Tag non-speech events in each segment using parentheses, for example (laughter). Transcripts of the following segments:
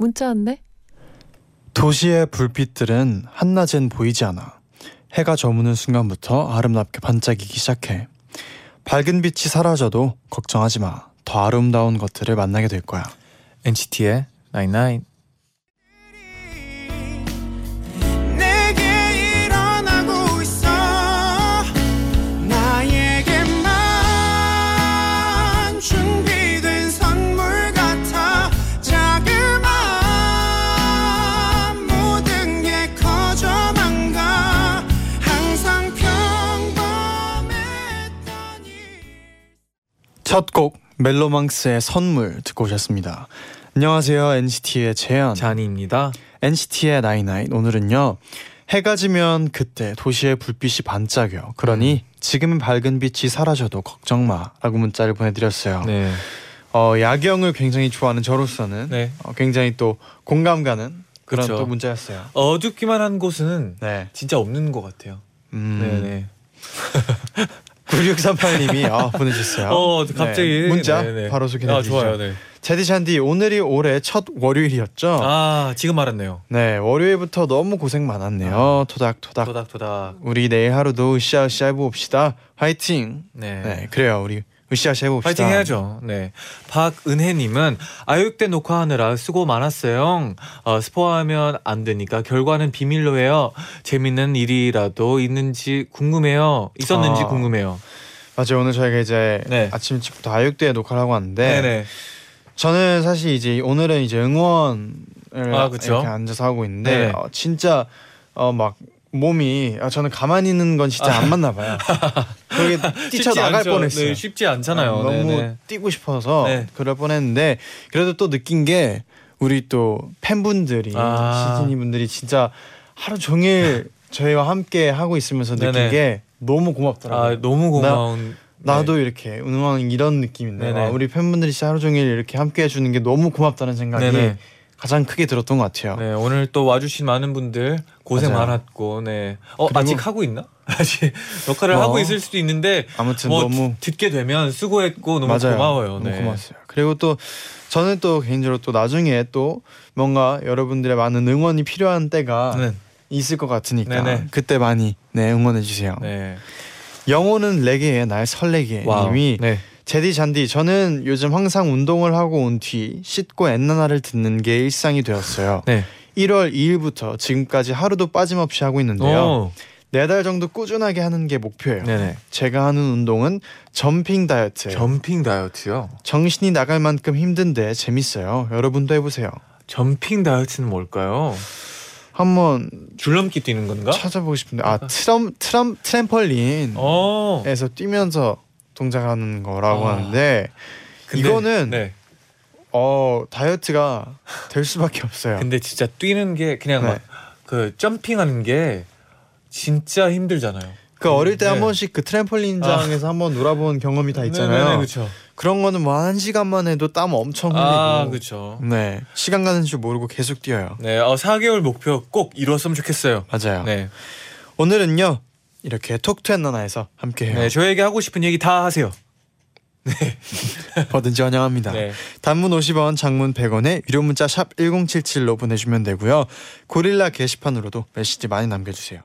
문자 왔네. 도시의 불빛들은 한낮엔 보이지 않아. 해가 저무는 순간부터 아름답게 반짝이기 시작해. 밝은 빛이 사라져도 걱정하지 마. 더 아름다운 것들을 만나게 될 거야. NCT의 99. 첫 곡 멜로망스의 선물 듣고 오셨습니다. 안녕하세요. NCT의 재현. 자니입니다. NCT의 나이나잇 오늘은요. 해가 지면 그때 도시의 불빛이 반짝여. 그러니 지금은 밝은 빛이 사라져도 걱정 마라고 문자를 보내드렸어요. 네. 어, 야경을 굉장히 좋아하는 저로서는 네. 어, 굉장히 또 공감 가는 그런 그쵸. 또 문자였어요. 어둡기만 한 곳은 네. 진짜 없는 것 같아요. 음, 네네. (laughs) 9638님이 아, 보내주셨어요. 어 갑자기 네, 문자 네네. 바로 소개해 아 드리죠. 좋아요. 네. 제디 샨디 오늘이 올해 첫 월요일이었죠. 아 지금 알았네요. 네 월요일부터 너무 고생 많았네요. 토닥토닥. 토닥토닥. 우리 내일 하루도 으쌰으쌰 해봅시다. 화이팅. 네. 네 그래요 우리 으쌰으쌰 해봅시다. 파이팅 해야죠. 네. 박은혜님은 아육대 녹화하느라 수고 많았어요. 어, 스포하면 안 되니까 결과는 비밀로 해요. 재밌는 일이라도 있는지 궁금해요. 있었는지 아. 궁금해요. 맞아요 오늘 저희가 이제 네. 아침 일찍부터 아육대에 녹화를 하고 왔는데 네네. 저는 사실 이제 오늘은 이제 응원을 아. 이렇게 앉아서 하고 있는데. 어, 진짜 어 막 몸이 아, 저는 가만히 있는 건 진짜 안 맞나 봐요. 거기 (laughs) 뛰쳐 나갈 않죠. 뻔했어요. 네, 쉽지 않잖아요. 아, 너무 네네. 뛰고 싶어서 네. 그럴 뻔했는데 그래도 또 느낀 게 우리 또 팬분들이 아. 시즈니 분들이 진짜 하루 종일 (laughs) 저희와 함께 하고 있으면서 느낀 네네. 게 너무 고맙더라고요. 아 너무 고마운. 나도 이렇게 응원 이런 느낌인데 네네. 아, 우리 팬분들이 진짜 하루 종일 이렇게 함께 해주는 게 너무 고맙다는 생각이 네네. 가장 크게 들었던 것 같아요. 네 오늘 또 와주신 많은 분들 고생 맞아요. 많았고 네. 어 그리고- 아직 하고 있나? (laughs) 아직 역할을 뭐, 하고 있을 수도 있는데 아무튼 뭐 너무 듣- 듣게 되면 수고했고 너무 맞아요. 고마워요. 너무 네. 고맙어요. 그리고 또 저는 또 개인적으로 또 나중에 또 뭔가 여러분들의 많은 응원이 필요한 때가 네. 있을 것 같으니까 네네. 그때 많이 네 응원해 주세요. 네. 영호는 레게에 날 설레게 wow. 님이 네. 제디 잔디 저는 요즘 항상 운동을 하고 온 뒤 씻고 엔나나를 듣는 게 일상이 되었어요. 네. 1월 2일부터 지금까지 하루도 빠짐없이 하고 있는데요. 오. 네달 정도 꾸준하게 하는 게 목표예요. 네네. 제가 하는 운동은 점핑 다이어트예요. 점핑 다이어트요. 정신이 나갈 만큼 힘든데 재밌어요. 여러분도 해보세요. 점핑 다이어트는 뭘까요? 한번 줄넘기 뛰는 건가? 찾아보고 싶은데 아 트럼 트럼 트램펄린에서 어. 뛰면서 동작하는 거라고 아. 하는데 근데- 이거는 네. 어 다이어트가 될 수밖에 없어요. 근데 진짜 뛰는 게 그냥 네. 막그 점핑하는 게 진짜 힘들잖아요. 그 어릴 때한 네. 번씩 그 트램펄린장에서 한번 놀아본 경험이 다 있잖아요. 그렇죠. 그런 거는 뭐 한 시간만 해도 땀 엄청 흘리고 아, 그렇죠. 네 시간 가는 줄 모르고 계속 뛰어요. 네, 어, 4개월 목표 꼭 이뤘으면 좋겠어요. 맞아요. 네, 오늘은요 이렇게 톡투앤나나에서 함께해요. 네, 저에게 하고 싶은 얘기 다 하세요. (laughs) 뭐든지 환영합니다. 네, 단문 50원, 장문 100원에 유료 문자 샵 1077로 보내주면 되고요. 고릴라 게시판으로도 메시지 많이 남겨주세요.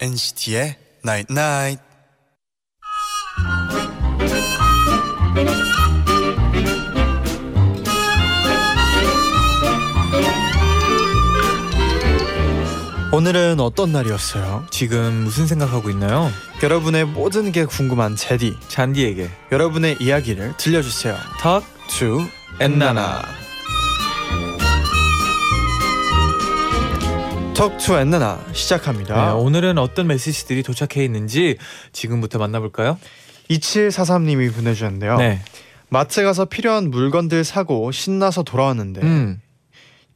NCT의 Night Night. 오늘은 어떤 날이었어요? 지금 무슨 생각하고 있나요? 여러분의 모든 게 궁금한 제디. 잔디에게 여러분의 이야기를 들려주세요. Talk To 엔나나. Talk To 엔나나 시작합니다. 네, 오늘은 어떤 메시지들이 도착해 있는지 지금부터 만나볼까요? 2743님이 보내주셨는데요. 네. 마트 가서 필요한 물건들 사고 신나서 돌아왔는데 음.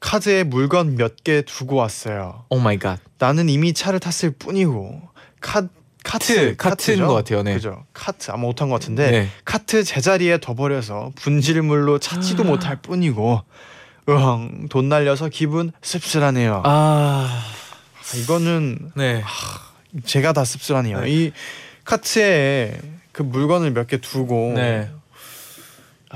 카드에 물건 몇 개 두고 왔어요. oh my god. 나는 이미 차를 탔을 뿐이고 카 카트 카트, 카트인 카트죠? 것 같아요. 네. 그죠? 카트 아마 못한 것 같은데 네. 카트 제자리에 둬버려서 분질물로 찾지도 아. 못할 뿐이고 으엉 돈 날려서 기분 씁쓸하네요. 아. 이거는 네. 제가 다 씁쓸하네요. 네. 이 카트에 그 물건을 몇 개 두고 네.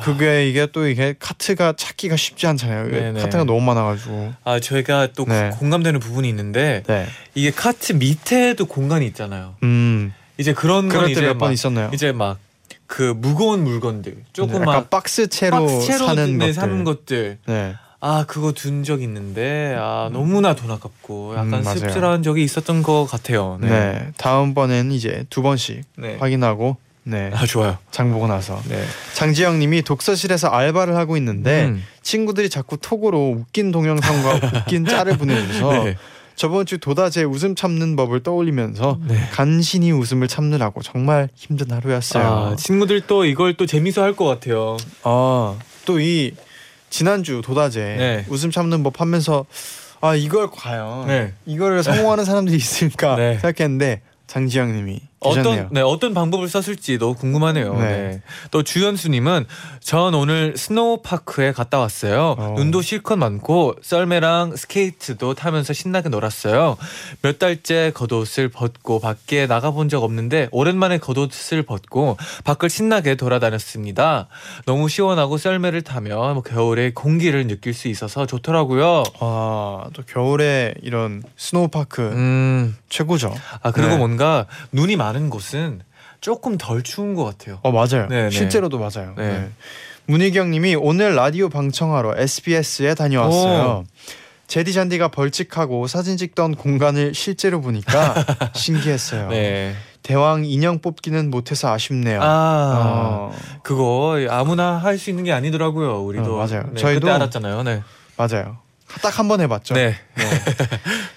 그게 이게 또 이게 카트가 찾기가 쉽지 않잖아요. 네네. 카트가 너무 많아가지고. 아 저희가 또 네. 공감되는 부분이 있는데 네. 이게 카트 밑에도 공간이 있잖아요. 음. 이제 그런 건 이제 몇번막 있었나요? 이제 막 그 무거운 물건들 조금 약간 막 박스채로, 박스채로 사는 네, 것들. 사는 것들 네. 아 그거 둔 적 있는데 아 너무나 돈 아깝고 약간 음. 씁쓸한 적이 있었던 것 같아요. 네. 네. 다음번에는 이제 두 번씩 네. 확인하고 네. 아 좋아요. 장 보고 나서 네. 장지영 님이 독서실에서 알바를 하고 있는데 음. 친구들이 자꾸 톡으로 웃긴 동영상과 (laughs) 웃긴 짤을 보내줘서 네. 저번 주 도다제 웃음 참는 법을 떠올리면서 네. 간신히 웃음을 참느라고 정말 힘든 하루였어요. 아, 친구들 또 이걸 또 재미서 할 것 같아요. 아, 또 이 지난주 도다제 네. 웃음 참는 법 하면서 아 이걸 과연 네. 이거를 성공하는 사람들이 있을까 네. 생각했는데 장지영님이. 어떤 네 어떤 방법을 썼을지 너무 궁금하네요. 네. 네. 또 주연수님은 전 오늘 스노우파크에 갔다 왔어요. 어. 눈도 실컷 많고 썰매랑 스케이트도 타면서 신나게 놀았어요. 몇 달째 겉옷을 벗고 밖에 나가본 적 없는데 오랜만에 겉옷을 벗고 밖을 신나게 돌아다녔습니다. 너무 시원하고 썰매를 타면 뭐 겨울의 공기를 느낄 수 있어서 좋더라고요. 아, 또 겨울에 이런 snow park 음, 최고죠. 아 그리고 네. 뭔가 눈이 많은 곳은 조금 덜 추운 것 같아요. 어 맞아요. 네, 네. 실제로도 맞아요. 네. 네. 문희경님이 오늘 라디오 방청하러 SBS에 다녀왔어요. 제디 잔디가 벌칙하고 사진 찍던 공간을 실제로 보니까 (laughs) 신기했어요. 네. 대왕 인형 뽑기는 못해서 아쉽네요. 아, 어, 그거 아무나 할 수 있는 게 아니더라고요. 우리도 어, 맞아요. 네, 저희도- 그때 알았잖아요. 네. 맞아요. 딱 한 번 해봤죠. 네. 네. (laughs)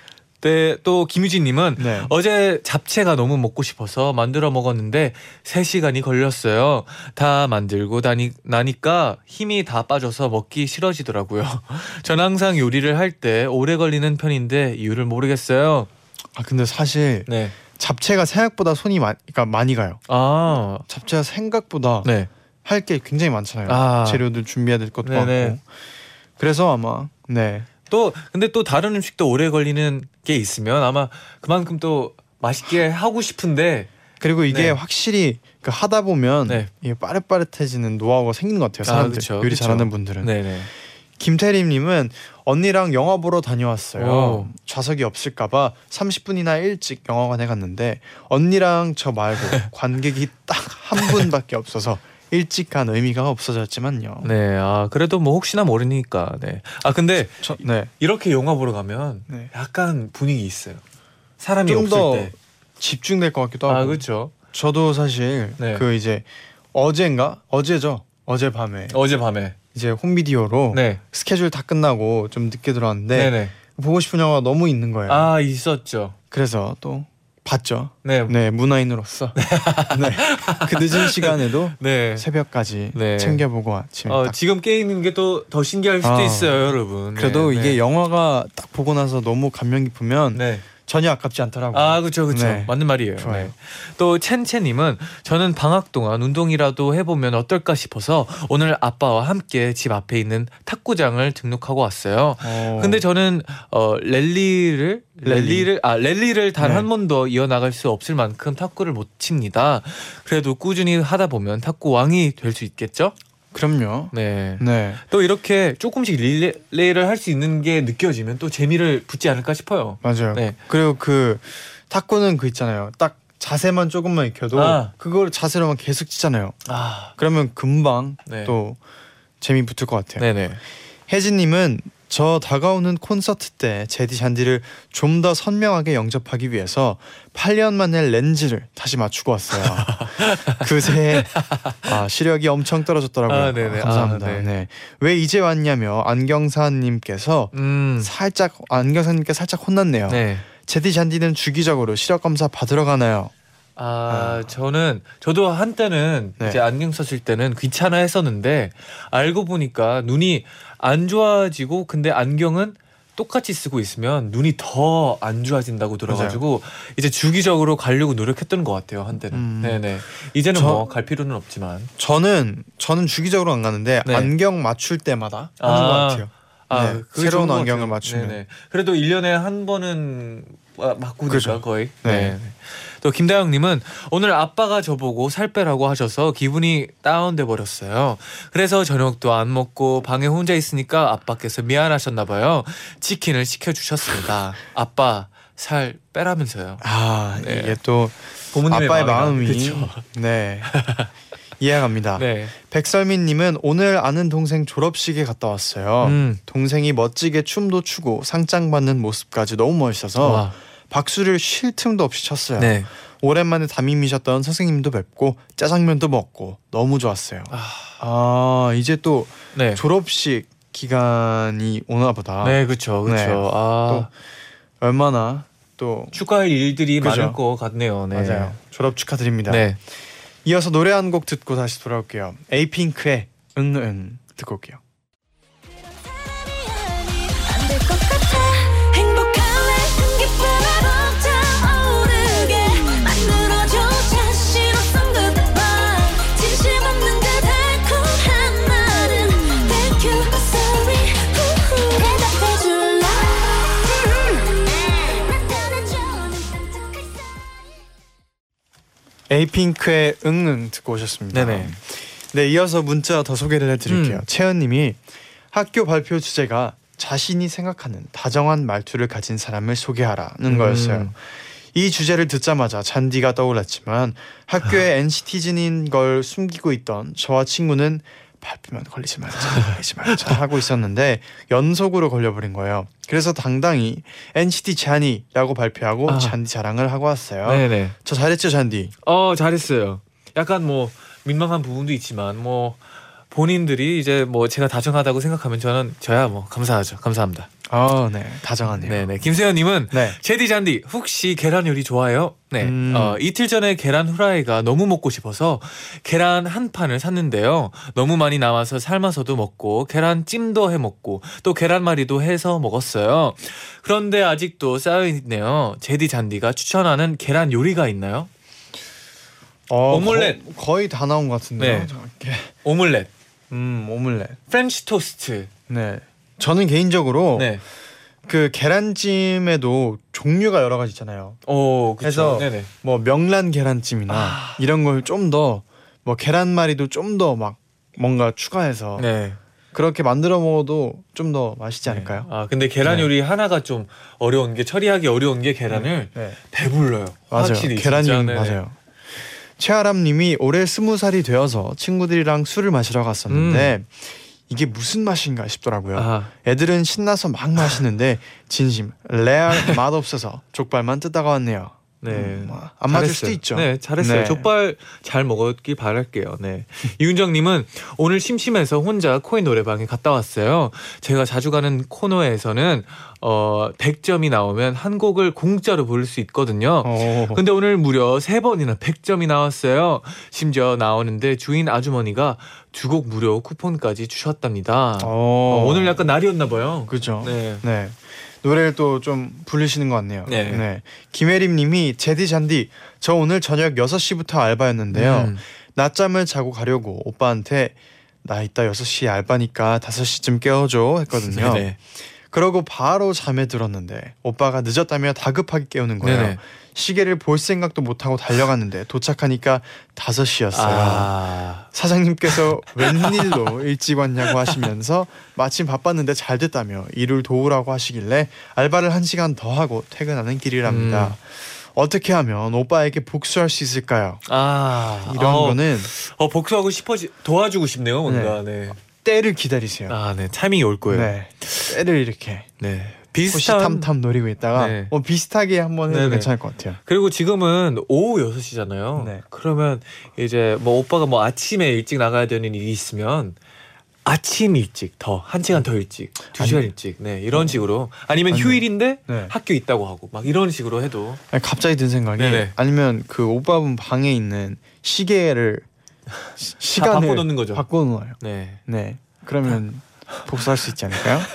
또 김유진님은 네. 어제 잡채가 너무 먹고 싶어서 만들어 먹었는데 3시간이 걸렸어요. 다 만들고 다니, 나니까 힘이 다 빠져서 먹기 싫어지더라고요. (laughs) 전 항상 요리를 할 때 오래 걸리는 편인데 이유를 모르겠어요. 아 근데 사실 네. 잡채가 생각보다 손이 많, 그러니까 많이 가요. 아, 잡채가 생각보다 네. 할게 굉장히 많잖아요. 아. 재료들 준비해야 될 것도 네네. 많고. 그래서 아마 네 또 근데 또 다른 음식도 오래 걸리는 게 있으면 아마 그만큼 또 맛있게 하고 싶은데 그리고 이게 네. 확실히 그 하다 보면 네. 이게 빠릇빠릇해지는 노하우가 생기는 것 같아요. 아, 사람들 그쵸, 요리 그쵸. 잘하는 분들은. 네네 김태림님은 언니랑 영화 보러 다녀왔어요. 오. 좌석이 없을까봐 30분이나 일찍 영화관에 갔는데 언니랑 저 말고 (laughs) 관객이 딱 한 분밖에 없어서 일찍 간 의미가 없어졌지만요. 네, 아 그래도 뭐 혹시나 모르니까 네. 아 근데 저, 네. 이렇게 영화 보러 가면 네. 약간 분위기 있어요. 사람이 좀 없을 더 때. 집중될 것 같기도 하고. 아 그렇죠. 저도 사실 네. 그 이제 어젠가 어제죠. 어젯밤에 어젯밤에. 이제 홈비디오로 네. 스케줄 다 끝나고 좀 늦게 들어왔는데 네, 네. 보고 싶은 영화가 너무 있는 거예요. 아 있었죠. 그래서 또 봤죠. 네. 네. 네, 문화인으로서 (laughs) 네. 그 늦은 시간에도 네. 새벽까지 네. 챙겨보고 아침에 어, 딱. 지금 게임인 게또 더 신기할 수도 아. 있어요, 여러분. 네, 그래도 네. 이게 영화가 딱 보고 나서 너무 감명 깊으면 네. 전혀 아깝지 않더라고요. 아, 그렇죠, 그렇죠. 네. 맞는 말이에요. 좋아요. 네. 또 첸첸님은 저는 방학 동안 운동이라도 해보면 어떨까 싶어서 오늘 아빠와 함께 집 앞에 있는 탁구장을 등록하고 왔어요. 어. 근데 저는 어 랠리를 랠리. 랠리를 아 랠리를 단 네. 한 번도 이어나갈 수 없을 만큼 탁구를 못 칩니다. 그래도 꾸준히 하다 보면 탁구 왕이 될 수 있겠죠? 그럼요. 네. 네. 또 이렇게 조금씩 릴레이를 할 수 있는 게 느껴지면 또 재미를 붙지 않을까 싶어요. 맞아요. 네. 그리고 그 탁구는 그 있잖아요. 딱 자세만 조금만 익혀도 아. 그걸 자세로만 계속 치잖아요. 아, 그러면 금방 네. 또 재미 붙을 것 같아요. 네네. 혜진님은 저 다가오는 콘서트 때 제디 잔디를 좀 더 선명하게 영접하기 위해서 8년 만에 렌즈를 다시 맞추고 왔어요. (laughs) 그새 아, 시력이 엄청 떨어졌더라고요. 아, 네네. 아, 감사합니다. 아, 네. 네. 왜 이제 왔냐며 안경사님께서 음. 살짝 안경사님께 살짝 혼났네요. 네. 제디 잔디는 주기적으로 시력 검사 받으러 가나요? 아, 저는 저도 한때는 네. 이제 안경 썼을 때는 귀찮아 했었는데 알고 보니까 눈이 안 좋아지고 근데 안경은 똑같이 쓰고 있으면 눈이 더 안 좋아진다고 들어가지고 이제 주기적으로 가려고 노력했던 것 같아요 한때는. 음. 네네. 이제는 저- 뭐갈 필요는 없지만. 저는 저는 주기적으로 안 가는데 네. 안경 맞출 때마다 하는 아. 것 같아요. 아, 네, 새로운 안경을. 맞추면. 네네. 그래도 1년에 한 번은 아, 바꾸니까 그죠. 거의. 네. 네. 또 김다영님은 오늘 아빠가 저보고 살 빼라고 하셔서 기분이 다운돼 버렸어요. 그래서 저녁도 안 먹고 방에 혼자 있으니까 아빠께서 미안하셨나 봐요. 치킨을 시켜 주셨습니다. 아빠 살 빼라면서요. 아 네. 이게 또 부모님의 아빠의 마음이 마음이. 네 (laughs) 이해갑니다. 네. 백설민님은 오늘 아는 동생 졸업식에 갔다 왔어요. 음. 동생이 멋지게 춤도 추고 상장 받는 모습까지 너무 멋있어서 와. 박수를 쉴 틈도 없이 쳤어요. 네. 오랜만에 담임이셨던 선생님도 뵙고 짜장면도 먹고 너무 좋았어요. 아, 아 이제 또 네. 졸업식 기간이 오나 보다. 네, 그렇죠. 그렇죠. 네. 아. 얼마나 또 축하할 일들이 그죠. 많을 것 같네요. 네. 맞아요. 졸업 축하드립니다. 네. 이어서 노래 한 곡 듣고 다시 돌아올게요. 에이핑크의 응응 듣고 올게요. 에이핑크의 응응 듣고 오셨습니다. 네네. 네, 이어서 문자 더 소개를 해드릴게요. 음. 채연님이 학교 발표 주제가 자신이 생각하는 다정한 말투를 가진 사람을 소개하라는 거였어요. 음. 이 주제를 듣자마자 잔디가 떠올랐지만 학교에 아. NCT즌인 걸 숨기고 있던 저와 친구는 발표만 걸리지 말자, 걸리지 말자 하고 있었는데 연속으로 걸려버린 거예요. 그래서 당당히 NCT 잔이라고 발표하고 아. 잔디 자랑을 하고 왔어요. 네네. 저 잘했죠, 잔디. 어 잘했어요. 약간 뭐 민망한 부분도 있지만 뭐 본인들이 이제 뭐 제가 다정하다고 생각하면 저는 저야 뭐 감사하죠. 감사합니다. 아, 네, 다정하네요. 네네. 김세현님은 네. 제디 잔디 혹시 계란 요리 좋아요? 네. 음. 어, 이틀 전에 계란 후라이가 너무 먹고 싶어서 계란 한 판을 샀는데요. 너무 많이 남아서 삶아서도 먹고 계란 찜도 해 먹고 또 계란말이도 해서 먹었어요. 그런데 아직도 쌓여 있네요. 제디 잔디가 추천하는 계란 요리가 있나요? 어, 오믈렛. 거, 거의 다 나온 것 같은데요. 네. 오믈렛, 음, 오믈렛. 프렌치 토스트. 네. 저는 개인적으로 네. 그 계란찜에도 종류가 여러 가지 있잖아요. 오, 그래서 네네. 뭐 명란 계란찜이나 아. 이런 걸 좀 더 뭐 계란말이도 좀 더 막 뭔가 추가해서 네. 그렇게 만들어 먹어도 좀 더 맛있지 않을까요? 네. 아 근데 계란 네. 요리 하나가 좀 어려운 게 처리하기 어려운 게 계란을 네. 배불러요. 맞아요. 확실히 진짜, 네네. 맞아요. 최아람님이 올해 스무 살이 되어서 친구들이랑 술을 마시러 갔었는데 이게 무슨 맛인가 싶더라고요. 음. 아, 애들은 신나서 막 마시는데 (laughs) 진심 레알 맛 없어서 족발만 뜯다가 왔네요. 네. 음, 뭐안 맞을 잘했어요. 수도 있죠. 네, 잘했어요. 네. 족발 잘 먹었길 바랄게요. 네. (laughs) 이윤정님은 오늘 심심해서 혼자 코인 노래방에 갔다 왔어요. 제가 자주 가는 코너에서는 어 100점이 나오면 한 곡을 공짜로 부를 수 있거든요. 어. 근데 오늘 무려 세 번이나 100점이 나왔어요. 심지어 나오는데 주인 아주머니가 두 곡 무료 쿠폰까지 주셨답니다. 어, 어. 오늘 약간 날이었나 봐요. 그죠. 네. 네. 노래를 또좀 부르시는 것 같네요. 네. 김혜림 님이 제디 잔디 저 오늘 저녁 6시부터 알바였는데요. 음. 낮잠을 자고 가려고 오빠한테 나 이따 6시에 알바니까 5시쯤 깨워줘 했거든요. 네네. 그러고 바로 잠에 들었는데 오빠가 늦었다며 다급하게 깨우는 거예요. 네네. 시계를 볼 생각도 못하고 달려갔는데 도착하니까 5시였어요. 아. 사장님께서 웬일로 일찍 왔냐고 하시면서 마침 바빴는데 잘 됐다며 일을 도우라고 하시길래 알바를 한 시간 더 하고 퇴근하는 길이랍니다. 음. 어떻게 하면 오빠에게 복수할 수 있을까요? 아. 이런 어, 거는 어 복수하고 싶어지 도와주고 싶네요 뭔가 네. 때를 기다리세요. 아, 네. 타이밍이 올 거예요. 네. 네, 때를 이렇게 비슷한 호시탐탐 노리고 있다가 네. 뭐 비슷하게 한번 해도 네네. 괜찮을 것 같아요. 그리고 지금은 오후 6시잖아요. 네. 그러면 이제 뭐 오빠가 뭐 아침에 일찍 나가야 되는 일이 있으면 아침 일찍 더 한 시간 더 일찍 두 아니- 시간 일찍 네 이런 식으로 아니면 아니, 휴일인데 네. 학교 있다고 하고 막 이런 식으로 해도 아니, 갑자기 든 생각이 네네. 아니면 그 오빠분 방에 있는 시계를 시- 시간을 바꿔놓는 거죠. 바꿔놓아요. 네 네. 그러면 복수할 수 있지 않을까요? (laughs)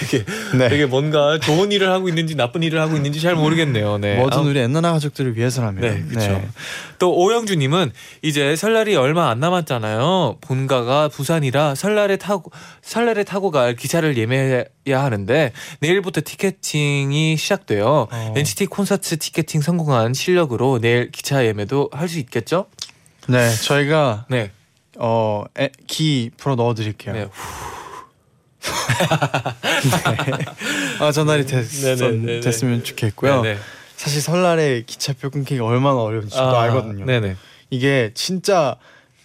되게 네. 되게 뭔가 좋은 일을 하고 있는지 나쁜 일을 하고 있는지 잘 모르겠네요. 네. 뭐든 우리 엔나나 가족들을 위해서라면. 네, 그렇죠. 또 오영주님은 이제 설날이 얼마 안 남았잖아요. 본가가 부산이라 설날에 타고 설날에 타고 갈 기차를 예매해야 하는데 내일부터 티켓팅이 시작돼요. 어. NCT 콘서트 티켓팅 성공한 실력으로 내일 기차 예매도 할 수 있겠죠? 네, 저희가 네, 어, 에, 기 풀어 넣어 드릴게요. (laughs) 네. 아, 전날이 됐, 네네네네. 됐으면 좋겠고요. 네, 네. 사실 설날에 기차표 끊기가 얼마나 어려운지 저도 아, 알거든요. 네네. 이게 진짜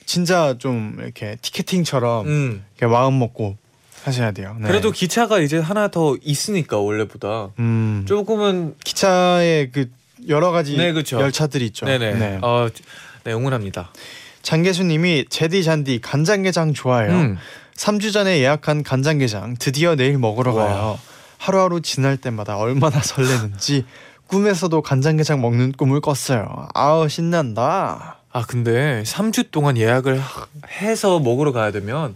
진짜 좀 이렇게 티켓팅처럼 음. 이렇게 마음 먹고 하셔야 돼요. 네. 그래도 기차가 이제 하나 더 있으니까 원래보다 음, 조금은 기차에 그 여러 가지 네. 열차들이 있죠. 네네. 네. 어, 네 응원합니다. 장계수님이 제디 잔디 간장게장 좋아해요. 음. 3주 전에 예약한 간장게장 드디어 내일 먹으러 와. 가요. 하루하루 지날 때마다 얼마나 설레는지 꿈에서도 간장게장 먹는 꿈을 꿨어요. 아우 신난다. 아 근데 3주 동안 예약을 해서 먹으러 가야 되면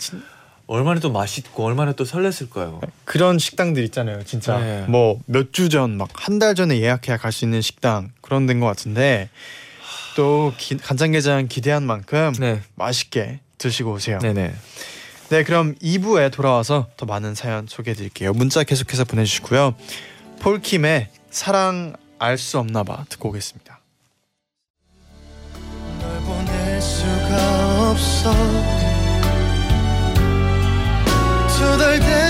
얼마나 또 맛있고 얼마나 또 설렜을까요? 그런 식당들 있잖아요. 진짜 네. 뭐몇 주 전 막 한 달 전에 예약해야 갈 수 있는 식당 그런 데인 것 같은데 또 기- 간장게장 기대한 만큼 네, 맛있게 드시고 오세요. 네네. 네, 그럼 2부에 돌아와서 더 많은 사연 소개해 드릴게요. 문자 계속해서 보내주시고요. 폴킴의 사랑 알 수 없나 봐 듣고 오겠습니다. 널 보낼 수가 없어 투덜대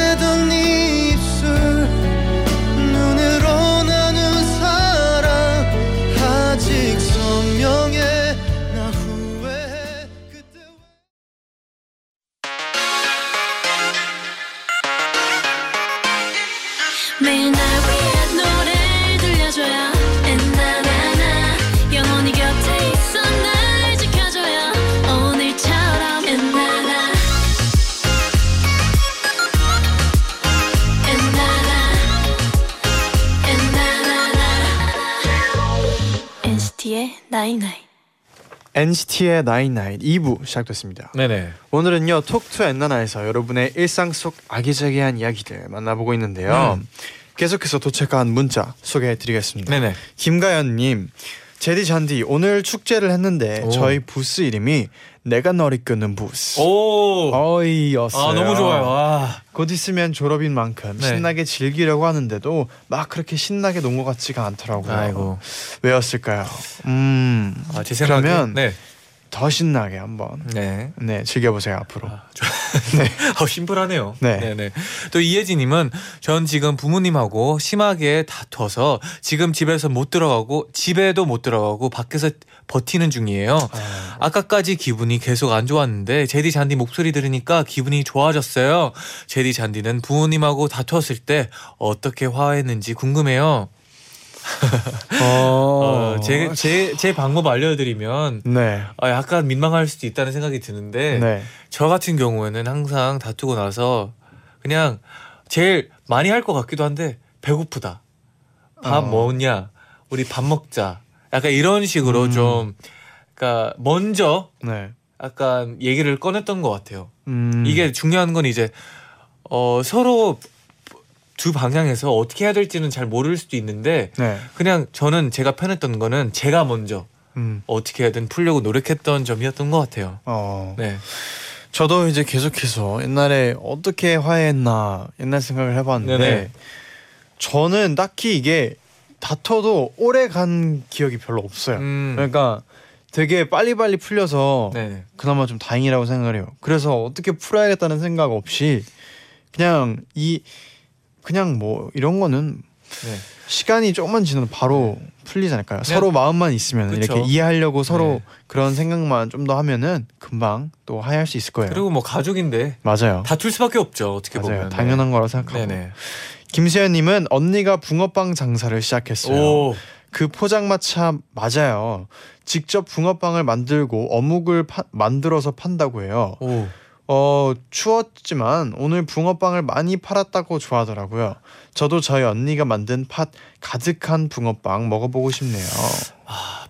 night night NCT의 나인나인 2부 시작됐습니다. 네네. 오늘은요 Talk To 엔나나에서 여러분의 일상 속 아기자기한 이야기들 만나보고 있는데요. 음. 계속해서 도착한 문자 소개해드리겠습니다. 네네. 김가연님, 제디 잔디 오늘 축제를 했는데 오. 저희 부스 이름이 내가 널 이끄는 부스. 오. 어이였어요. 아 너무 좋아요. 아. 곧 있으면 졸업인 만큼 네. 신나게 즐기려고 하는데도 막 그렇게 신나게 논 것 같지가 않더라고요. 아이고. 왜였을까요? 음, 아, 제 생각에 그러면 네. 더 신나게 한번 네. 네 즐겨보세요 앞으로. 아, 저- (laughs) (laughs) 어, 심플하네요. 네. 네네. 또 이혜진님은 전 지금 부모님하고 심하게 다퉈서 지금 집에서 못 들어가고 집에도 못 들어가고 밖에서 버티는 중이에요. 아, 아까까지 기분이 계속 안 좋았는데 제디 잔디 목소리 들으니까 기분이 좋아졌어요. 제디 잔디는 부모님하고 다투었을 때 어떻게 화했는지 궁금해요. (laughs) 어, 제, 제, 제 방법 알려드리면 네. 아, 약간 민망할 수도 있다는 생각이 드는데 네. 저 같은 경우에는 항상 다투고 나서 그냥 제일 많이 할 것 같기도 한데 배고프다. 밥 어. 뭐냐? 우리 밥 먹자. 약간 이런 식으로 음. 좀 그러니까 먼저 네. 약간 얘기를 꺼냈던 것 같아요. 음. 이게 중요한 건 이제 어 서로 두 방향에서 어떻게 해야 될지는 잘 모를 수도 있는데 네. 그냥 저는 제가 편했던 거는 제가 먼저 음. 어떻게 해야든 풀려고 노력했던 점이었던 것 같아요. 어. 네. 저도 이제 계속해서 옛날에 어떻게 화해했나 옛날 생각을 해봤는데 네네. 저는 딱히 이게 다퉈도 오래 간 기억이 별로 없어요. 음. 그러니까 되게 빨리빨리 풀려서 네. 그나마 좀 다행이라고 생각을 해요. 그래서 어떻게 풀어야겠다는 생각 없이 그냥 이 그냥 뭐 이런 거는 네. 시간이 조금만 지나도 바로 풀리지 않을까요? 서로 마음만 있으면 그쵸. 이렇게 이해하려고 서로 네. 그런 생각만 좀 더 하면은 금방 또 화해할 수 있을 거예요. 그리고 뭐 가족인데 맞아요. 다툴 수밖에 없죠. 어떻게 맞아요. 보면 당연한 거라고 생각하고. 네네. 김수현님은 언니가 붕어빵 장사를 시작했어요. 오. 그 포장마차 맞아요. 직접 붕어빵을 만들고 어묵을 파- 만들어서 판다고 해요. 오. 어 추웠지만 오늘 붕어빵을 많이 팔았다고 좋아하더라고요. 저도 저희 언니가 만든 팥 가득한 붕어빵 먹어보고 싶네요.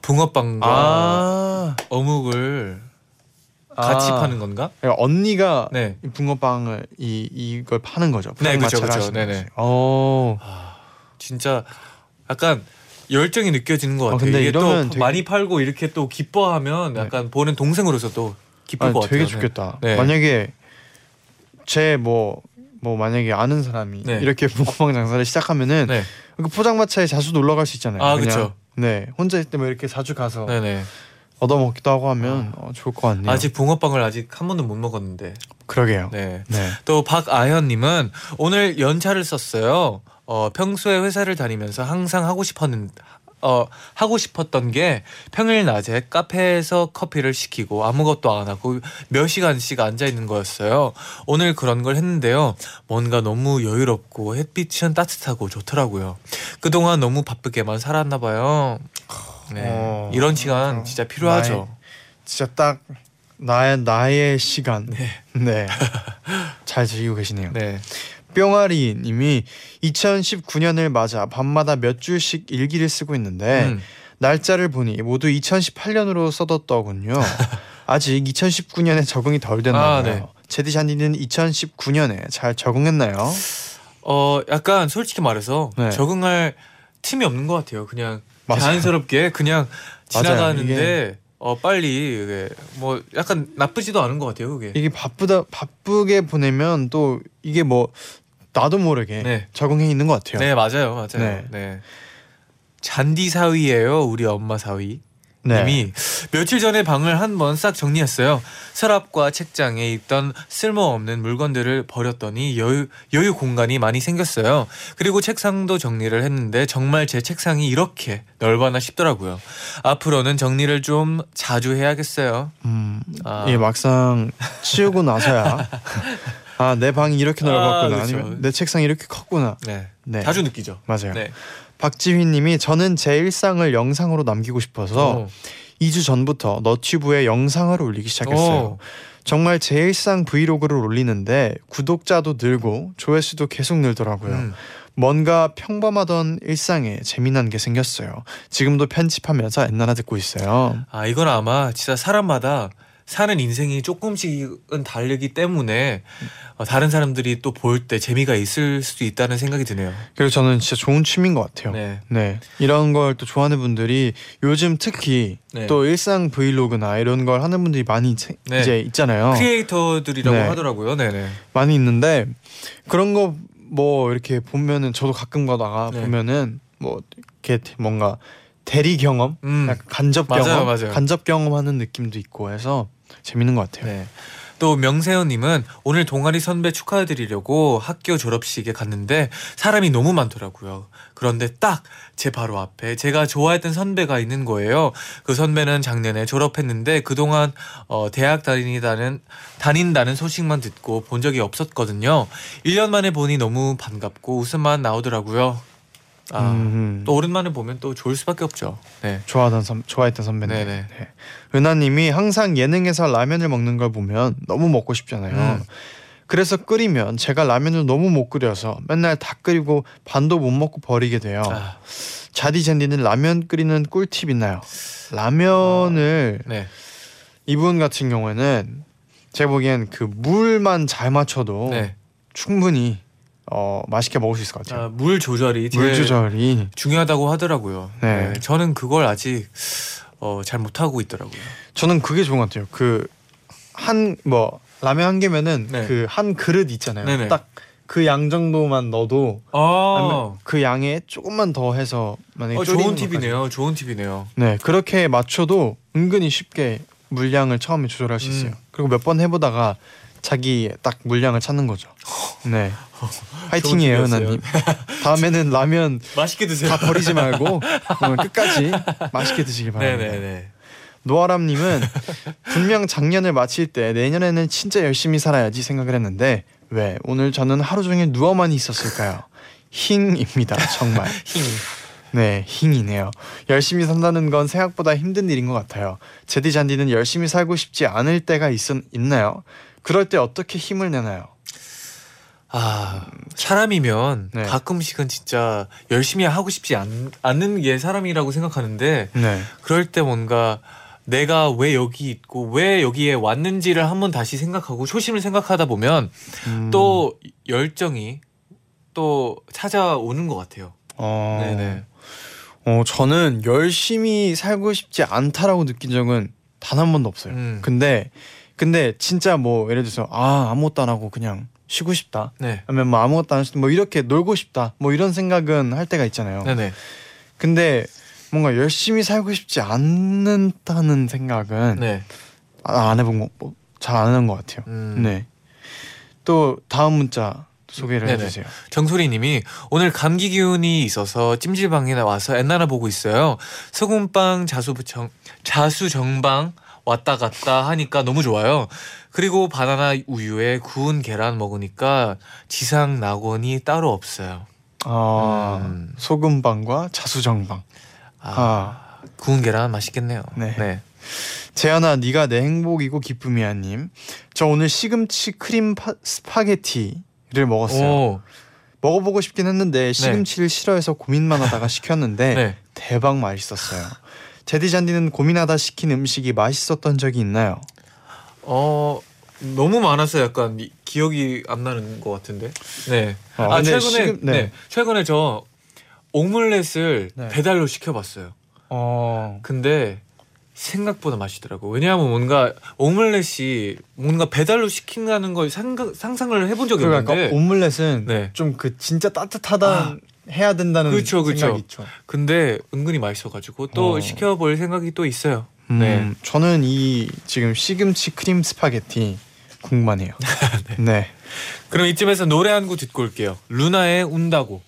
붕어빵과 아, 어묵을 같이 아. 파는 건가? 그러니까 언니가 네. 이 붕어빵을 이 이걸 파는 거죠. 네, 그쵸. 하시는 네네. 어, 진짜 약간 열정이 느껴지는 것 아, 같아요. 근데 이게 또 되게- 많이 팔고 이렇게 또 기뻐하면 네. 약간 보는 동생으로서도 기쁠 아, 것 같아요. 되게 네. 좋겠다. 네. 만약에 제 뭐 뭐 만약에 아는 사람이 네. 이렇게 (laughs) 붕어빵 장사를 시작하면은 네, 그 포장마차에 자주 놀러 갈 수 있잖아요. 아. 그쵸. 네, 혼자 있을 때 뭐 이렇게 자주 가서 네, 네. 얻어 먹기도 하고 하면 어, 좋을 것 같네요. 아직 붕어빵을 아직 한 번도 못 먹었는데. 그러게요. 네. 네. 또 박아현님은 오늘 연차를 썼어요. 어, 평소에 회사를 다니면서 항상 하고 싶었는 어 하고 싶었던 게 평일 낮에 카페에서 커피를 시키고 아무것도 안 하고 몇 시간씩 앉아 있는 거였어요. 오늘 그런 걸 했는데요. 뭔가 너무 여유롭고 햇빛은 따뜻하고 좋더라고요. 그동안 너무 바쁘게만 살았나 봐요. 네. 어, 이런 시간 어, 진짜 필요하죠. 진짜 딱 나의 나의 시간. 네. 네. (laughs) 잘 즐기고 계시네요. 네. 뿅아리 님이 2019년을 맞아 밤마다 몇 줄씩 일기를 쓰고 있는데 음. 날짜를 보니 모두 2018년으로 써뒀더군요. (laughs) 아직 2019년에 적응이 덜 됐나 아, 봐요. 네. 제디 잔디는 2019년에 잘 적응했나요? 어 약간 솔직히 말해서 네. 적응할 틈이 없는 것 같아요. 그냥 맞아요. 자연스럽게 그냥. 지나가는데 어 빨리 이게 뭐 약간 나쁘지도 않은 것 같아요. 그게. 이게 바쁘다 바쁘게 보내면 또 이게 뭐 나도 모르게 네. 적응해 있는 것 같아요. 네 맞아요, 맞아요. 네. 네. 잔디 사위예요, 우리 엄마 사위. 네. 님이 며칠 전에 방을 한번 싹 정리했어요. 서랍과 책장에 있던 쓸모없는 물건들을 버렸더니 여유, 여유 공간이 많이 생겼어요. 그리고 책상도 정리를 했는데 정말 제 책상이 이렇게 넓어나 싶더라고요. 앞으로는 정리를 좀 자주 해야겠어요. 음, 아. 예 막상 치우고 나서야 (laughs) 아 내 방이 이렇게 넓었구나 아, 아, 그렇죠. 니면내 책상이 이렇게 컸구나. 네. 네. 자주 느끼죠. 맞아요. 네. 박지휘님이 저는 제 일상을 영상으로 남기고 싶어서 어. 2주 전부터 너튜브에 영상을 올리기 시작했어요. 어. 정말 제 일상 브이로그를 올리는데 구독자도 늘고 조회수도 계속 늘더라고요. 음. 뭔가 평범하던 일상에 재미난 게 생겼어요. 지금도 편집하면서 엔나나 듣고 있어요. 아 이건 아마 진짜 사람마다 사는 인생이 조금씩은 다르기 때문에 어, 다른 사람들이 또 볼 때 재미가 있을 수도 있다는 생각이 드네요. 그리고 저는 진짜 좋은 취미인 것 같아요. 네. 네. 이런 걸 또 좋아하는 분들이 요즘 특히 네. 또 일상 브이로그나 이런 걸 하는 분들이 많이 체- 네. 이제 있잖아요. 크리에이터들이라고 네. 하더라고요. 네네. 많이 있는데 그런 거 뭐 이렇게 보면은 저도 가끔 가다가 네. 보면은 뭐 이렇게 뭔가 대리 경험, 음. 간접 맞아요, 경험, 맞아요. 간접 경험하는 느낌도 있고 해서 재밌는 것 같아요. 네. 또 명세현님은 오늘 동아리 선배 축하해드리려고 학교 졸업식에 갔는데 사람이 너무 많더라고요. 그런데 딱 제 바로 앞에 제가 좋아했던 선배가 있는 거예요. 그 선배는 작년에 졸업했는데 그동안 어, 대학 다니다는 다닌다는 소식만 듣고 본 적이 없었거든요. 1년 만에 보니 너무 반갑고 웃음만 나오더라고요. 아, 음, 또 오랜만에 보면 또 좋을 수밖에 없죠. 네. 좋아하던 선, 좋아했던 선배님. 네. 은하님이 항상 예능에서 라면을 먹는 걸 보면 너무 먹고 싶잖아요. 음. 그래서 끓이면 제가 라면을 너무 못 끓여서 맨날 다 끓이고 반도 못 먹고 버리게 돼요. 아, 자디 젠디는 라면 끓이는 꿀팁 있나요? 라면을 네. 이분 같은 경우에는 제가 보기엔 그 물만 잘 맞춰도 네. 충분히 어, 맛있게 먹을 수 있을 것 같아요. 아, 물 조절이 물 조절이 중요하다고 하더라고요. 네. 네. 저는 그걸 아직 어, 잘 못하고 있더라고요. 저는 그게 좋은 것 같아요. 그 한 뭐 라면 한 개면은 네. 그한 그릇 있잖아요. 딱 그양 정도만 넣어도 아, 그 양에 조금만 더 해서 만약에 어, 좋은 것까지. 팁이네요. 좋은 팁이네요. 네 그렇게 맞춰도 은근히 쉽게 물량을 처음에 조절할 수 있어요. 음. 그리고 몇 번 해보다가 자기 딱 물량을 찾는 거죠. (laughs) 네 화이팅이에요 팁이었어요. 은하님. (laughs) 다음에는 라면 맛있게 드세요. 다 버리지 말고 (laughs) 끝까지 맛있게 드시길 바랍니다. 네네네. 노아람님은 분명 작년을 마칠 때 내년에는 진짜 열심히 살아야지 생각을 했는데 왜 오늘 저는 하루 종일 누워만 있었을까요? 힝입니다 정말. 힘. 네, 힝이네요. 열심히 산다는 건 생각보다 힘든 일인 것 같아요. 제디 잔디는 열심히 살고 싶지 않을 때가 있, 있나요? 그럴 때 어떻게 힘을 내나요? 아 사람이면 네. 가끔씩은 진짜 열심히 하고 싶지 않, 않는 게 사람이라고 생각하는데 네. 그럴 때 뭔가 내가 왜 여기 있고 왜 여기에 왔는지를 한번 다시 생각하고 초심을 생각하다 보면 음, 또 열정이 또 찾아오는 것 같아요. 어, 네네. 어 저는 열심히 살고 싶지 않다라고 느낀 적은 단 한 번도 없어요. 음. 근데 근데 진짜 뭐 예를 들어서 아 아무것도 안 하고 그냥 쉬고 싶다. 네. 아니면 뭐 아무것도 안 하고 뭐 이렇게 놀고 싶다. 뭐 이런 생각은 할 때가 있잖아요. 네네. 근데 뭔가 열심히 살고 싶지 않는다는 생각은 네. 아, 안 해본 거잘 안 하는 것 같아요. 음. 네. 또 다음 문자 소개를 네네. 해주세요. 정소리님이 오늘 감기 기운이 있어서 찜질방에 와서 엔나나 보고 있어요. 소금빵 자수정 자수정방 왔다 갔다 하니까 너무 좋아요. 그리고 바나나 우유에 구운 계란 먹으니까 지상 낙원이 따로 없어요. 아 음. 소금빵과 자수정방. 아, 아 구운 계란 맛있겠네요. 네. 네. 재현아 네가 내 행복이고 기쁨이야님. 저 오늘 시금치 크림 파, 스파게티를 먹었어요. 오, 먹어보고 싶긴 했는데 시금치를 싫어해서 고민만 하다가 (laughs) 시켰는데 네. 대박 맛있었어요. 제디 잔디는 고민하다 시킨 음식이 맛있었던 적이 있나요? 어 너무 많았어요. 약간 이- 기억이 안 나는 것 같은데. 네. 어, 아 근데 최근에 시금- 네. 네. 최근에 저 오믈렛을 네. 배달로 시켜봤어요. 어. 근데 생각보다 맛있더라고. 왜냐하면 뭔가 오믈렛이 뭔가 배달로 시킨다는 걸 상상, 상상을 해본 적이 그러니까 없는데. 오믈렛은 네. 좀그 진짜 따뜻하다 해야 된다는 그쵸, 그쵸. 생각이 있죠. 근데 은근히 맛있어가지고 또 어. 시켜볼 생각이 또 있어요. 음, 네. 저는 이 지금 시금치 크림 스파게티 궁금하네요. (laughs) 네. 그럼 이쯤에서 노래 한 곡 듣고 올게요. 루나의 운다고.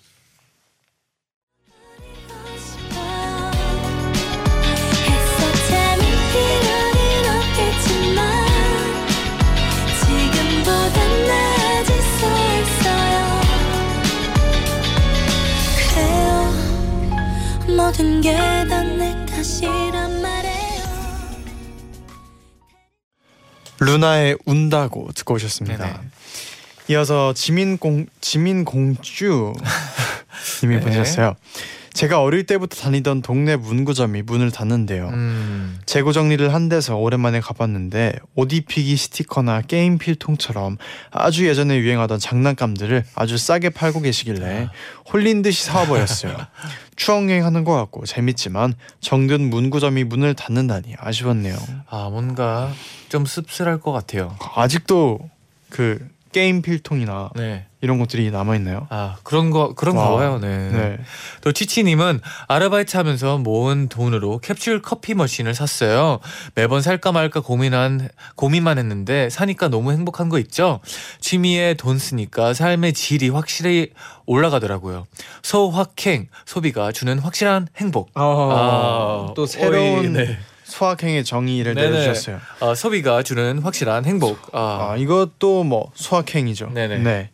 모든 게 다 내 탓이란 말이에요 루나의 운다고 듣고 오셨습니다. 네네. 이어서 지민공 지민공주 (laughs) 님이 네. 보내셨어요. 제가 어릴 때부터 다니던 동네 문구점이 문을 닫는데요. 음. 재고 정리를 한 데서 오랜만에 가봤는데 옷 입히기 스티커나 게임 필통처럼 아주 예전에 유행하던 장난감들을 아주 싸게 팔고 계시길래 홀린 듯이 사와버렸어요. (laughs) 추억 여행하는 것 같고 재밌지만 정든 문구점이 문을 닫는다니 아쉬웠네요. 아 뭔가 좀 씁쓸할 것 같아요. 아직도 그 게임 필통이나 네. 이런 것들이 남아 있나요? 아 그런 거 그런가 와. 봐요. 네. 네. 또 치치님은 아르바이트 하면서 모은 돈으로 캡슐 커피 머신을 샀어요. 매번 살까 말까 고민한 고민만 했는데 사니까 너무 행복한 거 있죠. 취미에 돈 쓰니까 삶의 질이 확실히 올라가더라고요. 소확행 소비가 주는 확실한 행복. 아, 또 새로운 어이, 네. 수학행의 정의를 네네. 내려주셨어요. 아, 소비가 주는 확실한 행복. 아, 아 이것도 뭐 수학행이죠. 네네. 네.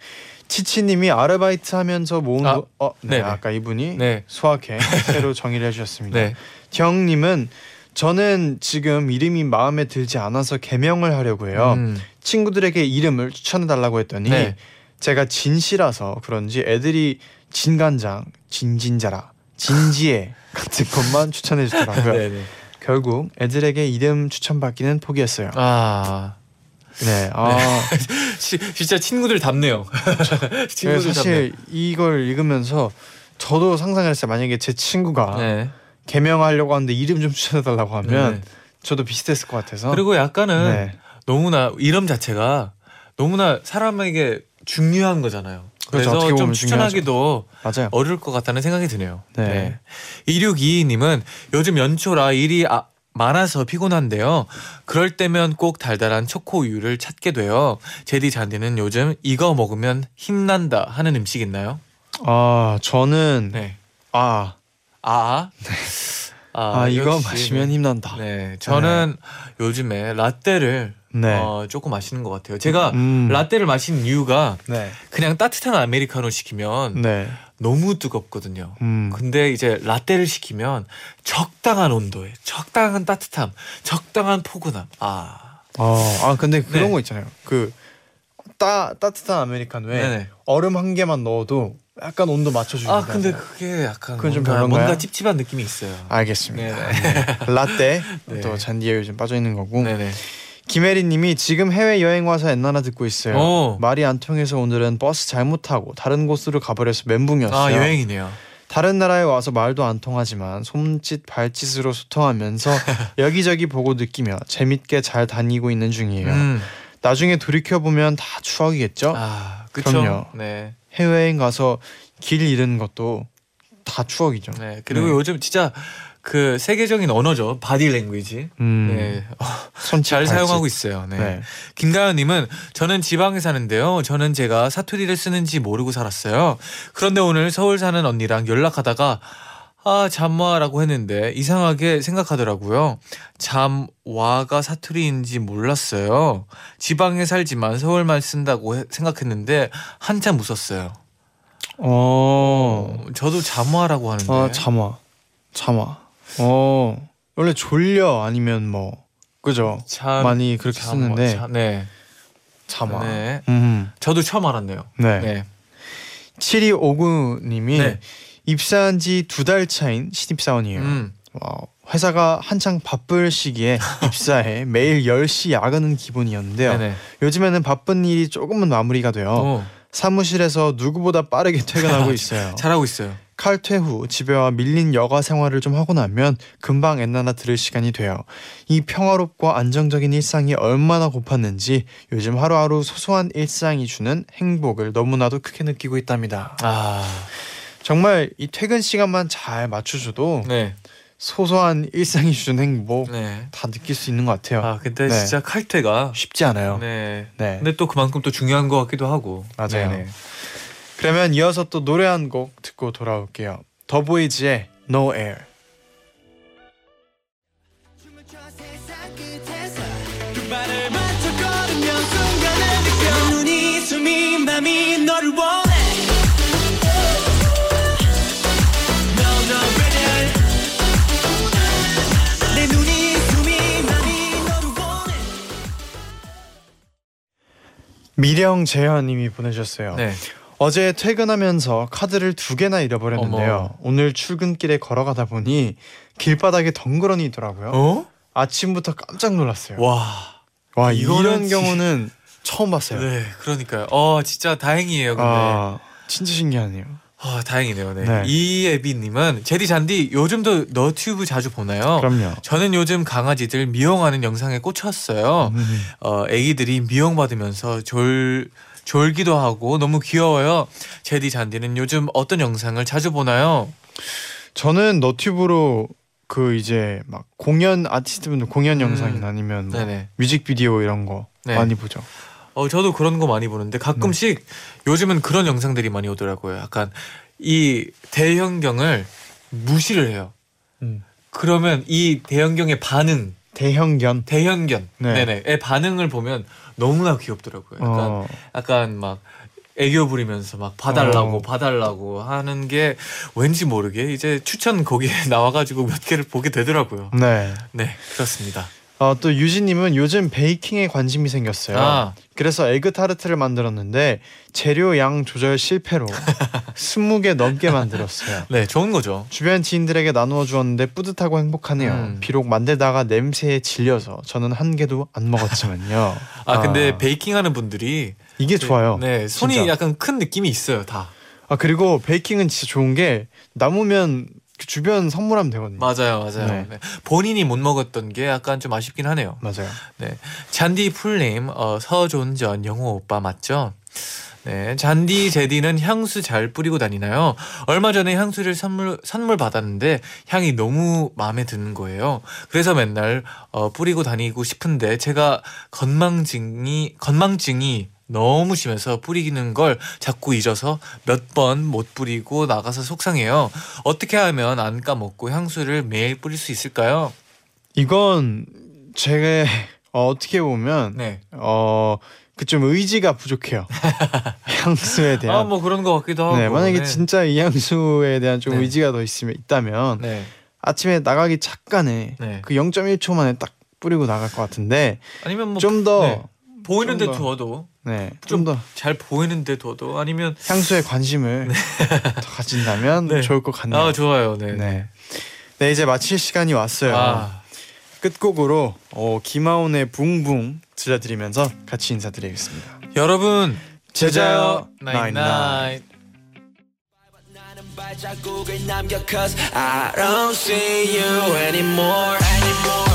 치치님이 아르바이트 하면서 모은 아, 돈- 어, 네, 네네. 아까 이분이 네. 수학행 (laughs) 새로 정의를 해주셨습니다. 네. 경님은 저는 지금 이름이 마음에 들지 않아서 개명을 하려고 해요. 음, 친구들에게 이름을 추천해 달라고 했더니 네. 제가 진시라서 그런지 애들이 진간장, 진진자라, 진지해 (laughs) 같은 것만 추천해 주더라고요. 결국 애들에게 이름 추천받기는 포기했어요. 아, 네, 아 (laughs) 시, 진짜 친구들 답네요. (laughs) 네, 친구들 사실 이걸 읽으면서 저도 상상을 했어요. 만약에 제 친구가 답네요. 네. 개명하려고 하는데 이름 좀 추천해 달라고 하면 네. 저도 비슷했을 것 같아서. 그리고 약간은 네. 너무나 이름 자체가 너무나 사람에게 중요한 거잖아요. 그렇죠. 그래서 좀 추천하기도 맞아요. 어려울 것 같다는 생각이 드네요. 네. 네. 2622님은 요즘 연초라 일이 아- 많아서 피곤한데요. 그럴 때면 꼭 달달한 초코 우유를 찾게 돼요. 제디 잔디는 요즘 이거 먹으면 힘난다 하는 음식 있나요? 아 저는 네. 아, 아. 아, 이거 역시 마시면 힘난다. 네. 저는 요즘에 라떼를 네. 어, 조금 마시는 것 같아요. 제가 음. 라떼를 마시는 이유가 네. 그냥 따뜻한 아메리카노 시키면 네. 너무 뜨겁거든요. 음. 근데 이제 라떼를 시키면 적당한 온도에 적당한 따뜻함, 적당한 포근함. 아 어, 아 근데 그런 네. 거 있잖아요. 그 따, 따뜻한 아메리카노에 네네. 얼음 한 개만 넣어도 약간 온도 맞춰주는 아 근데 그게 약간 그건 좀 뭔가, 별론가요? 뭔가 찝찝한 느낌이 있어요. 알겠습니다. 네네. 라떼 (laughs) 네. 또 잔디에 요즘 빠져 있는 거고 네네. 김혜리님이 지금 해외 여행 와서 엔나나 듣고 있어요. 오. 말이 안 통해서 오늘은 버스 잘못 타고 다른 곳으로 가버려서 멘붕이었어요. 아 여행이네요. 다른 나라에 와서 말도 안 통하지만 손짓 발짓으로 소통하면서 (laughs) 여기저기 보고 느끼며 재밌게 잘 다니고 있는 중이에요. 음. 나중에 돌이켜 보면 다 추억이겠죠. 아. 그럼요. 네. 해외여행 가서 길 잃은 것도 다 추억이죠. 네. 그리고 네. 요즘 진짜 그 세계적인 언어죠. 바디 랭귀지. 음, 네. 손짓 잘. 사용하고 있어요. 네. 네. 김가연님은 저는 지방에 사는데요. 저는 제가 사투리를 쓰는지 모르고 살았어요. 그런데 오늘 서울 사는 언니랑 연락하다가 아 잠와라고 했는데 이상하게 생각하더라고요. 잠와가 사투리인지 몰랐어요. 지방에 살지만 서울말 쓴다고 해- 생각했는데 한참 웃었어요. 어, 어, 저도 잠와라고 하는데. 아 잠화, 잠화. 어, 원래 졸려 아니면 뭐 그죠? 참- 많이 그렇게 잠와, 쓰는데 자- 네. 잠화. 네. 음, 저도 처음 알았네요. 네. 네. 7259님이 네. 입사한 지 두 달 차인 신입사원이에요. 음. 와, 회사가 한창 바쁠 시기에 (laughs) 입사해 매일 10시 야근은 기본이었는데요. 네네. 요즘에는 바쁜 일이 조금은 마무리가 되어 어, 사무실에서 누구보다 빠르게 퇴근하고 (laughs) 있어요. 잘하고 있어요. 칼퇴 후 집에 와 밀린 여가 생활을 좀 하고 나면 금방 엔나나 들을 시간이 돼요. 이 평화롭고 안정적인 일상이 얼마나 고팠는지 요즘 하루하루 소소한 일상이 주는 행복을 너무나도 크게 느끼고 있답니다. 아, 정말 이 퇴근 시간만 잘 맞춰줘도 네, 소소한 일상이 주는 행복 네. 다 느낄 수 있는 것 같아요. 아, 근데 네. 진짜 칼퇴가 쉽지 않아요. 네. 네. 근데 또 그만큼 또 중요한 것 같기도 하고. 맞아요. 네네. 그러면 이어서 또 노래 한 곡 듣고 돌아올게요. 더보이즈의 No Air. 두 발을 맞춰 걸으면 순간을 느껴 눈이 숨이 맘이 너를 원해 미령 재현님이 보내주셨어요. 네. 어제 퇴근하면서 카드를 두 개나 잃어버렸는데요. 어머. 오늘 출근길에 걸어가다 보니 길바닥에 덩그러니 있더라고요. 어? 아침부터 깜짝 놀랐어요. 와. 와 이런 경우는 처음 봤어요. 네, 그러니까요. 어, 진짜 다행이에요. 근데. 아, 아 진짜 신기하네요. 다행이네요. 네. 네. 이애비님은 제디 잔디 요즘도 너튜브 자주 보나요? 그럼요. 저는 요즘 강아지들 미용하는 영상에 꽂혔어요. 음. 어, 애기들이 미용 받으면서 졸 졸기도 하고 너무 귀여워요. 제디 잔디는 요즘 어떤 영상을 자주 보나요? 저는 너튜브로 그 이제 막 공연 아티스트분들 공연 음. 영상이나 아니면 뭐. 뮤직비디오 이런 거 네. 많이 보죠. 어, 저도 그런 거 많이 보는데 가끔씩 요즘은 그런 영상들이 많이 오더라고요. 약간 이 대형경을 무시를 해요. 음. 그러면 이 대형경의 반응, 대형견. 대형견, 네. 네. 네의 반응을 보면 너무나 귀엽더라고요. 약간 어, 약간 막 애교 부리면서 막 봐달라고 어. 봐달라고 하는 게 왠지 모르게 이제 추천 거기에 (laughs) 나와가지고 몇 개를 보게 되더라고요. 네. 네 그렇습니다. 어, 또 유진님은 요즘 베이킹에 관심이 생겼어요. 아 그래서 에그 타르트를 만들었는데 재료 양 조절 실패로 (laughs) 20개 넘게 만들었어요. 네 좋은 거죠. 주변 지인들에게 나누어 주었는데 뿌듯하고 행복하네요. 음. 비록 만들다가 냄새에 질려서 저는 한 개도 안 먹었지만요. 아 근데 베이킹하는 분들이 이게 좋아요. 네 손이 진짜. 약간 큰 느낌이 있어요 다. 아 그리고 베이킹은 진짜 좋은 게 남으면 그 주변 선물하면 되거든요. 맞아요 맞아요. 네. 네. 본인이 못 먹었던 게 약간 좀 아쉽긴 하네요. 맞아요. 네. 잔디 풀님, 어, 서존전 영호 오빠 맞죠? 네. 잔디 제디는 향수 잘 뿌리고 다니나요? 얼마 전에 향수를 선물, 선물 받았는데 향이 너무 마음에 드는 거예요. 그래서 맨날 어, 뿌리고 다니고 싶은데 제가 건망증이, 건망증이 너무 심해서 뿌리는 걸 자꾸 잊어서 몇 번 못 뿌리고 나가서 속상해요. 어떻게 하면 안 까먹고 향수를 매일 뿌릴 수 있을까요? 이건 제가 (laughs) 어, 어떻게 보면 네. 어 그 좀 의지가 부족해요. (laughs) 향수에 대한. 아, 뭐 그런 것 같기도 하고. 네, 만약에 네. 진짜 이 향수에 대한 좀 네. 의지가 더 있으면 있다면 네. 아침에 나가기 잠깐에 네. 그 0.1초 만에 딱 뿌리고 나갈 것 같은데 아니면 뭐 좀더 네. 보이는데 좀 더. 두어도 네, 좀좀더 잘 보이는데 둬도 아니면 향수에 관심을 (laughs) 더 가진다면 네. 좋을 것 같네요. 아 좋아요. 네. 네. 네, 이제 마칠 시간이 왔어요. 아, 끝곡으로 어, 김하온의 붕붕 들려드리면서 같이 인사드리겠습니다. 여러분 제자요 나잇나잇 나는 발자국을 남겨 cause I don't see you anymore anymore